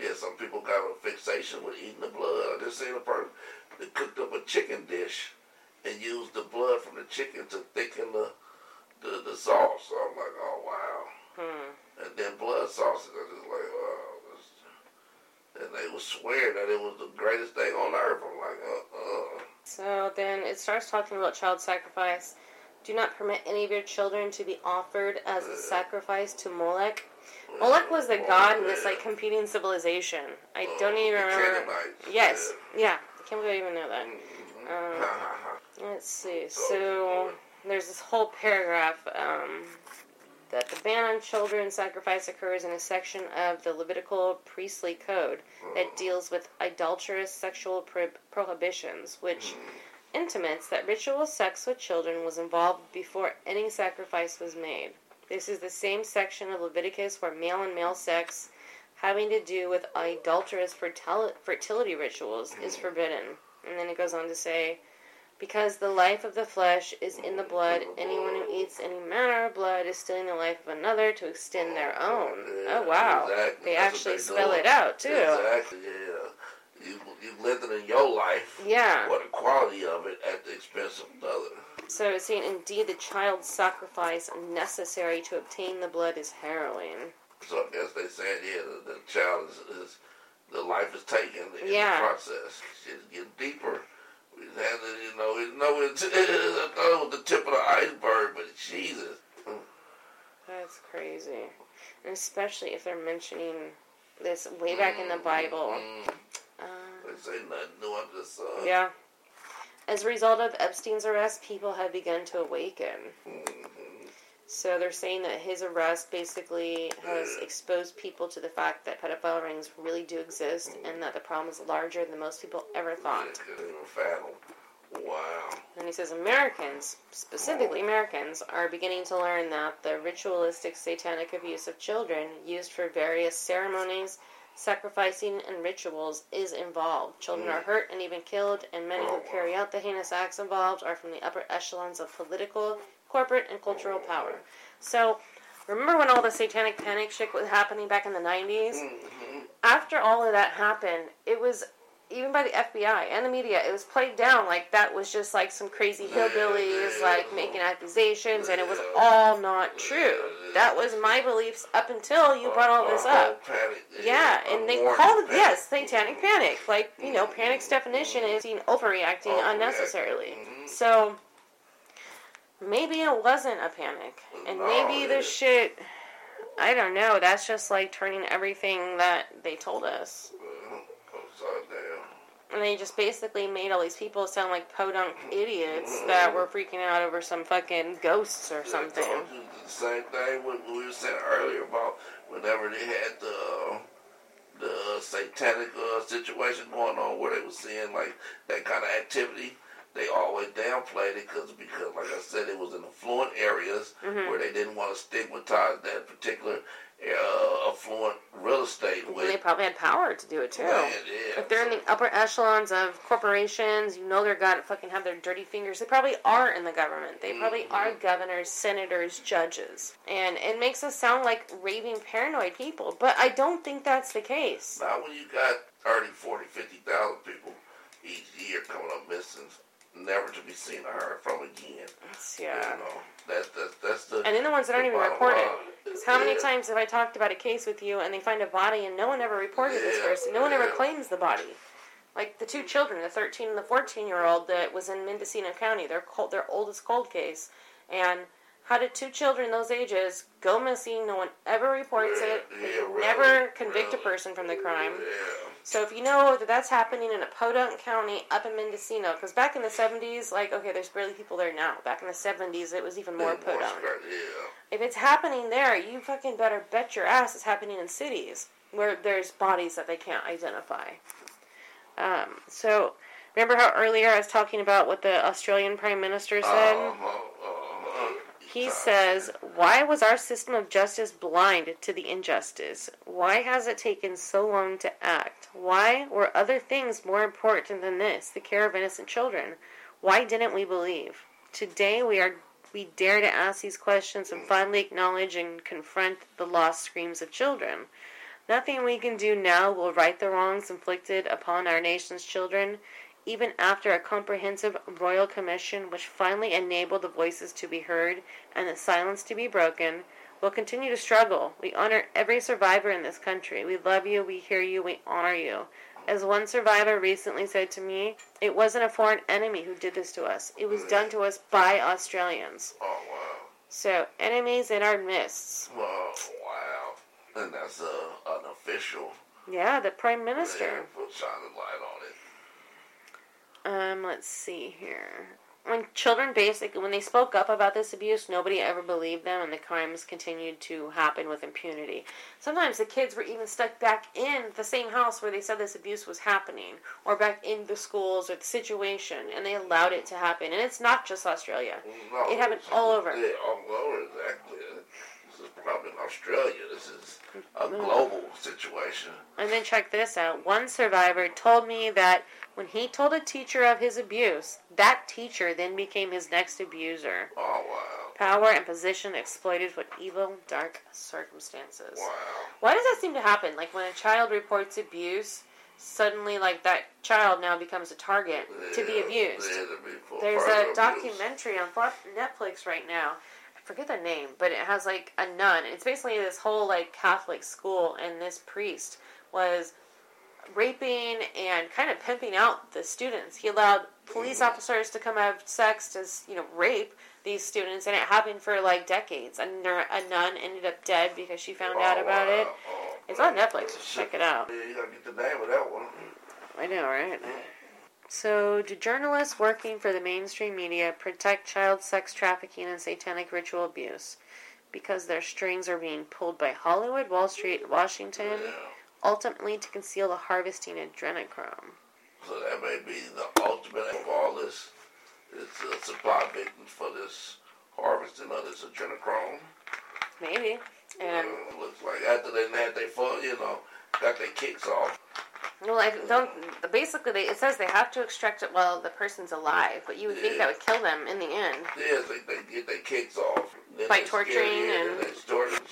yeah, some people got a fixation with eating the blood. I just seen a person that cooked up a chicken dish and used the blood from the chicken to thicken the the, the sauce. So I'm like, oh wow.
Hmm.
And then blood sausage. I just like, oh. And they was swearing that it was the greatest thing on earth. I'm like, uh, uh.
So then it starts talking about child sacrifice. Do not permit any of your children to be offered as a sacrifice to Molech. Molech was the god in this like competing civilization. I don't even remember. Yes,
yeah.
I can't believe I even know that. Um, [laughs] let's see. So there's this whole paragraph um, that the ban on children sacrifice occurs in a section of the Levitical priestly code that deals with adulterous sexual pro- prohibitions, which intimates that ritual sex with children was involved before any sacrifice was made. This is the same section of Leviticus where male and male sex having to do with adulterous fertility rituals is forbidden. And then it goes on to say, because the life of the flesh is in the blood, anyone who eats any manner of blood is stealing the life of another to extend their own.
Yeah,
Oh wow.
exactly.
They
That's
actually
they
spell
doing.
it out too.
Exactly, yeah. You you living in your life,
Yeah.
what the quality of it at the expense of another.
So it's saying, indeed, the child's sacrifice necessary to obtain the blood is harrowing.
So I guess they saying, yeah, the, the child is, is the life is taken in
Yeah.
the process. Shit's getting deeper. We had you know, we know it's, [laughs] I thought it was the tip of the iceberg, but Jesus.
That's crazy. And especially if they're mentioning this way back in the Bible.
Mm,
Uh,
they say nothing new under the sun.
yeah. As a result of Epstein's arrest, people have begun to awaken. So they're saying that his arrest basically has exposed people to the fact that pedophile rings really do exist and that the problem is larger than most people ever thought.
Yeah, couldn't even fathom. Wow.
And he says Americans, specifically Americans, are beginning to learn that the ritualistic satanic abuse of children used for various ceremonies, sacrificing, and rituals is involved. Children are hurt and even killed, and many who carry out the heinous acts involved are from the upper echelons of political, corporate, and cultural power. So, Remember when all the satanic panic shit was happening back in the 90s?
hmm
After all of that happened, it was even by the FBI and the media, it was played down like that was just like some crazy hillbillies like making accusations, and it was all not true. That was my beliefs up until you brought all this up. Yeah, and they
called
call it yes, satanic panic. Like you know, panic's definition is seen overreacting unnecessarily. So maybe it wasn't a panic, and maybe this shit. I don't know. That's just like turning everything that they told us. And they just basically made all these people sound like podunk idiots that were freaking out over some fucking ghosts or
I
something.
told you the same thing what we were saying earlier about whenever they had the the satanic uh, situation going on where they were seeing like that kind of activity. They always downplayed it because because like I said, it was in affluent areas
Mm-hmm.
where they didn't want to stigmatize that particular uh, affluent real estate.
And
With
they probably had power to do it too.
Yeah.
If they're in the upper echelons of corporations, you know they're got to fucking have their dirty fingers. They probably are in the government. They probably are governors, senators, judges. And it makes us sound like raving paranoid people, but I don't think that's the case.
Now, when you got 30, 40, 50,000 people each year coming up missing, never to be seen or heard from again. You
yeah.
know, that's, that's, that's the.
And then the ones that aren't even reported.
line.
'Cause how many times have I talked about a case with you and they find a body and no one ever reported this person? No one ever claims the body. Like the two children, the 13 and the 14 year old that was in Mendocino County, their cold, their oldest cold case. And how did two children those ages go missing? No one ever reports it. They
yeah, really,
never convict a person from the crime.
Yeah.
So if you know that that's happening in a Podunk County up in Mendocino, because back in the 70s, like, okay, there's barely people there now. Back in the 70s, it was even more Podunk.
Yeah.
If it's happening there, you fucking better bet your ass it's happening in cities where there's bodies that they can't identify. Um, so, remember how earlier I was talking about what the Australian Prime Minister said?
Uh-huh.
He says, Why was our system of justice blind to the injustice? Why has it taken so long to act? Why were other things more important than this, the care of innocent children? Why didn't we believe? Today we are we dare to ask these questions and finally acknowledge and confront the lost screams of children. Nothing we can do now will right the wrongs inflicted upon our nation's children, even after a comprehensive royal commission which finally enabled the voices to be heard and the silence to be broken. We'll continue to struggle. We honor every survivor in this country. We love you, we hear you, we honor you. As one survivor recently said to me, it wasn't a foreign enemy who did this to us. It was done to us by Australians.
Oh, wow.
So, enemies in our midst.
Oh, wow. And that's uh, an official.
Yeah, the Prime
Yeah,
Minister.
put shining light on it.
Um, let's see here. When children basically, when they spoke up about this abuse, nobody ever believed them, and the crimes continued to happen with impunity. Sometimes the kids were even stuck back in the same house where they said this abuse was happening, or back in the schools or the situation, and they allowed it to happen. And it's not just Australia.
No,
It happened all over.
Yeah, all over, exactly. This is probably in Australia. This is a
Mm-hmm.
global situation.
And then check this out. One survivor told me that when he told a teacher of his abuse, that teacher then became his next abuser.
Oh, wow.
Power and position exploited for evil, dark circumstances.
Wow.
Why does that seem to happen? Like when a child reports abuse, suddenly like that child now becomes a target to be
Yeah,
abused.
to be for
There's a
abuse.
documentary on Netflix right now. I forget the name, but it has like a nun. It's basically this whole like Catholic school, and this priest was raping and kind of pimping out the students. He allowed police
Mm-hmm.
officers to come have sex to you know rape these students, and it happened for like decades. A, nur- a nun ended up dead because she found out
Oh,
about it.
wow. Oh,
It's
man.
on Netflix. Check it out.
Yeah, you gotta get the name of that one.
I know, right? So, do journalists working for the mainstream media protect child sex trafficking and satanic ritual abuse because their strings are being pulled by Hollywood, Wall Street, Washington,
Yeah.
Ultimately to conceal the harvesting adrenochrome?
So that may be the ultimate of all this. It's a supply victims for this harvesting of this adrenochrome.
Maybe. And
Uh, looks like after they had their fun, you know, got their kicks off,
Well, I don't. Basically, they, it says they have to extract it while the person's alive, but you would think that would kill them in the end.
Yes, they, they get their kicks off. Then
By
they
torturing and-
they torture,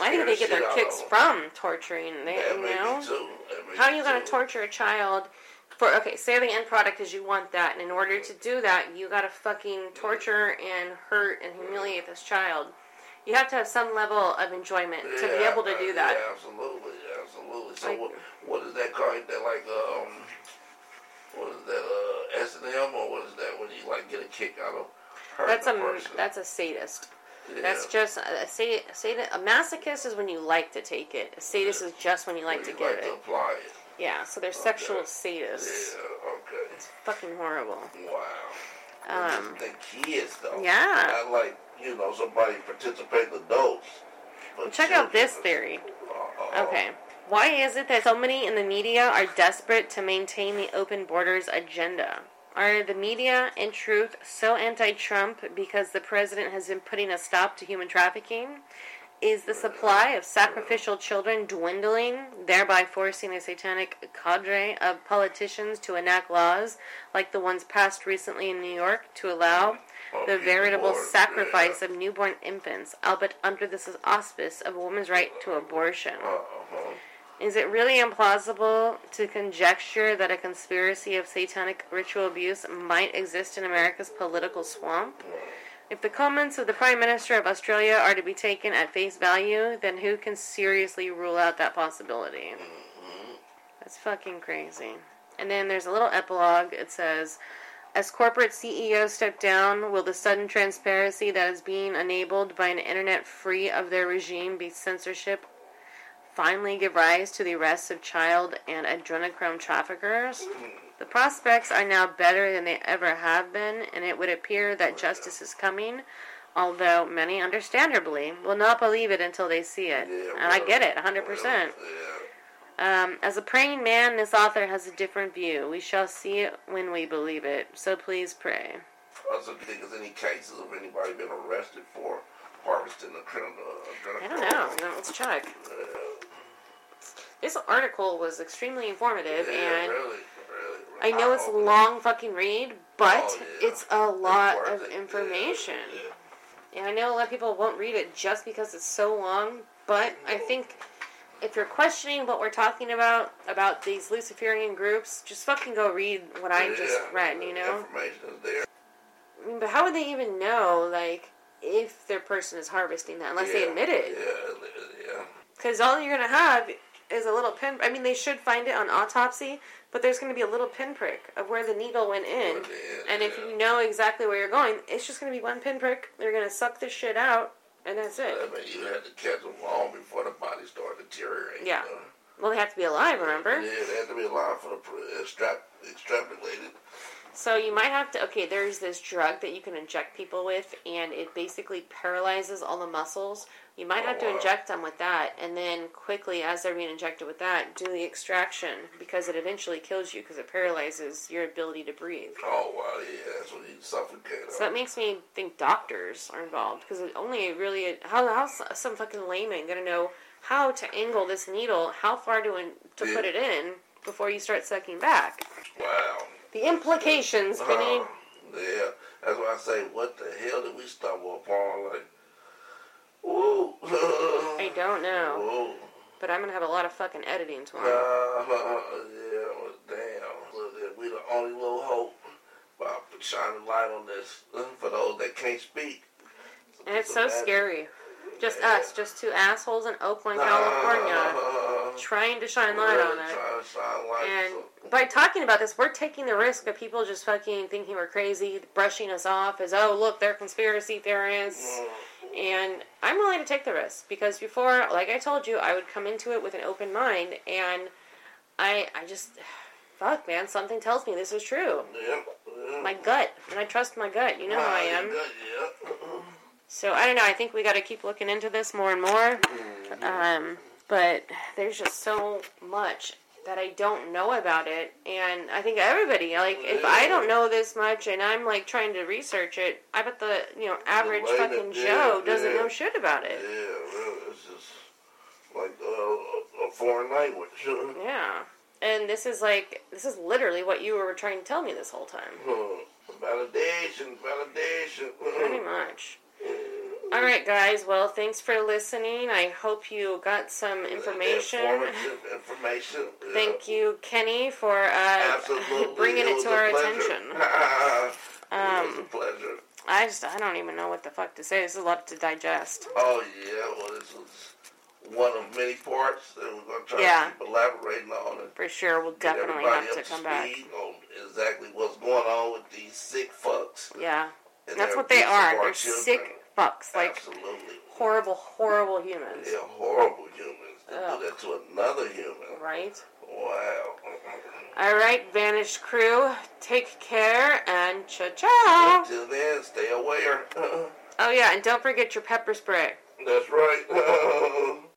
I think they get their kicks from torturing. They,
That
you know,
too.
How are you going to torture a child? For okay, say the end product is you want that, and in order to do that, you got to fucking torture and hurt and humiliate this child. You have to have some level of enjoyment to be able to do that.
Yeah, absolutely, absolutely. So
Like-
what, what is that called? That like um, what is that? Uh, S and M or what is that when you like get a kick out of
That's a
person?
that's a sadist.
Yeah.
That's just a, a, sad, a, sad, a masochist is when you like to take it. A sadist is just when you like
When
to
you
give
like
it.
to it.
Yeah, so they're sexual sadists.
Yeah. Okay.
It's fucking horrible.
Wow.
Um,
the kids though.
yeah.
Not like you know somebody participating adults. but
check out this theory.
Uh-oh.
Okay. Why is it that so many in the media are desperate to maintain the open borders agenda? Are the media, in truth, so anti Trump because the president has been putting a stop to human trafficking? Is the supply of sacrificial children dwindling, thereby forcing a satanic cadre of politicians to enact laws like the ones passed recently in New York to allow the veritable sacrifice of newborn infants, albeit under the auspice of a woman's right to abortion? Is it really implausible to conjecture that a conspiracy of satanic ritual abuse might exist in America's political swamp? If the comments of the Prime Minister of Australia are to be taken at face value, then who can seriously rule out that possibility? That's fucking crazy. And then there's a little epilogue. It says, as corporate CEOs step down, will the sudden transparency that is being enabled by an internet free of their regime be censorship finally give rise to the arrests of child and adrenochrome traffickers? The prospects are now better than they ever have been, and it would appear that justice is coming, although many, understandably, will not believe it until they see it. And I get it, 100%. Um, as a praying man, this author has a different view. We shall see it when we believe it. So please pray.
Also, do you think there's any cases of anybody been arrested for harvesting the criminal? Uh,
I don't know. No, Let's check. This article was extremely informative,
Yeah,
and
really, really,
I know it's a long fucking read, but
Oh, yeah.
it's a lot
It's
of information.
Yeah.
And I know a lot of people won't read it just because it's so long, but I think if you're questioning what we're talking about, about these Luciferian groups, just fucking go read what I just read, you know?
Information is there.
I mean, but how would they even know, like, if their person is harvesting that unless they admit it?
Yeah, yeah.
Because all you're gonna have is a little pin. I mean, they should find it on autopsy, but there's gonna be a little pinprick of where the needle went oh, in.
Went in,
And if
yeah.
you know exactly where you're going, it's just gonna be one pinprick. They're gonna suck this shit out, and that's
I
it.
mean, you had to catch them long before the body started deteriorating.
Yeah.
you know?
Well, they have to be alive, remember?
Yeah, they have to be alive for the extrap, extrapolated.
So you might have to. Okay, there's this drug that you can inject people with, and it basically paralyzes all the muscles. You might have to
Oh,
inject them with that, and then quickly, as they're being injected with that, do the extraction because it eventually kills you because it paralyzes your ability to breathe.
Oh, wow, yeah, that's when you suffocate.
So that makes me think doctors are involved because it only really how how's some fucking layman gonna know how to angle this needle, how far to in, to put it in before you start sucking back.
wow.
The implications, Vinny.
Uh, yeah, that's why I say, what the hell did we stumble upon? Like, woo.
I don't know. [laughs]
Whoa.
But I'm gonna have a lot of fucking editing tomorrow.
Uh, [laughs] yeah, well, damn. We the only little hope. About shining light on this [laughs] for those that can't speak.
And it's so scary. Just us, just two assholes in Oakland, California, trying to shine light on it.
Trying to shine light.
And by talking about this, we're taking the risk of people just fucking thinking we're crazy, brushing us off as, oh, look, they're conspiracy theorists.
Mm,
And I'm willing to take the risk because before, like I told you, I would come into it with an open mind, and I, I just, [sighs] fuck, man, something tells me this is true.
Yep.
My gut, and I trust my gut. You know how I am. So I don't know. I think we got to keep looking into this more and more.
Mm-hmm.
Um, but there's just so much that I don't know about it, and I think everybody like if I don't know this much and I'm like trying to research it, I bet the you know average
layman,
fucking
yeah,
Joe doesn't
yeah.
know shit about
Yeah,
it.
really. It's just like uh, a foreign language.
Yeah. and this is like this is literally what you were trying to tell me this whole time. [laughs]
Validation, validation. [laughs]
Pretty much. All right, guys. Well, thanks for listening. I hope you got some information.
Informative information. yeah.
Thank you, Kenny, for uh, [laughs] bringing it
was
to our attention. [laughs]
it was a
Um,
pleasure.
I just I don't even know what the fuck to say. This is a lot to digest.
Oh yeah, well this was one of many parts that we're gonna try
Yeah.
to keep elaborating on and
For sure, we'll definitely have to come back.
on exactly what's going on with these sick fucks.
Yeah,
and
that's what they are. They're
children.
sick fucks, like
Absolutely.
horrible, horrible humans.
They're horrible humans
Ugh.
do that to another human.
Right.
Wow.
All right, vanished crew. Take care and ciao ciao.
Until then, stay aware. [laughs]
Oh yeah, and don't forget your pepper spray.
That's right. [laughs]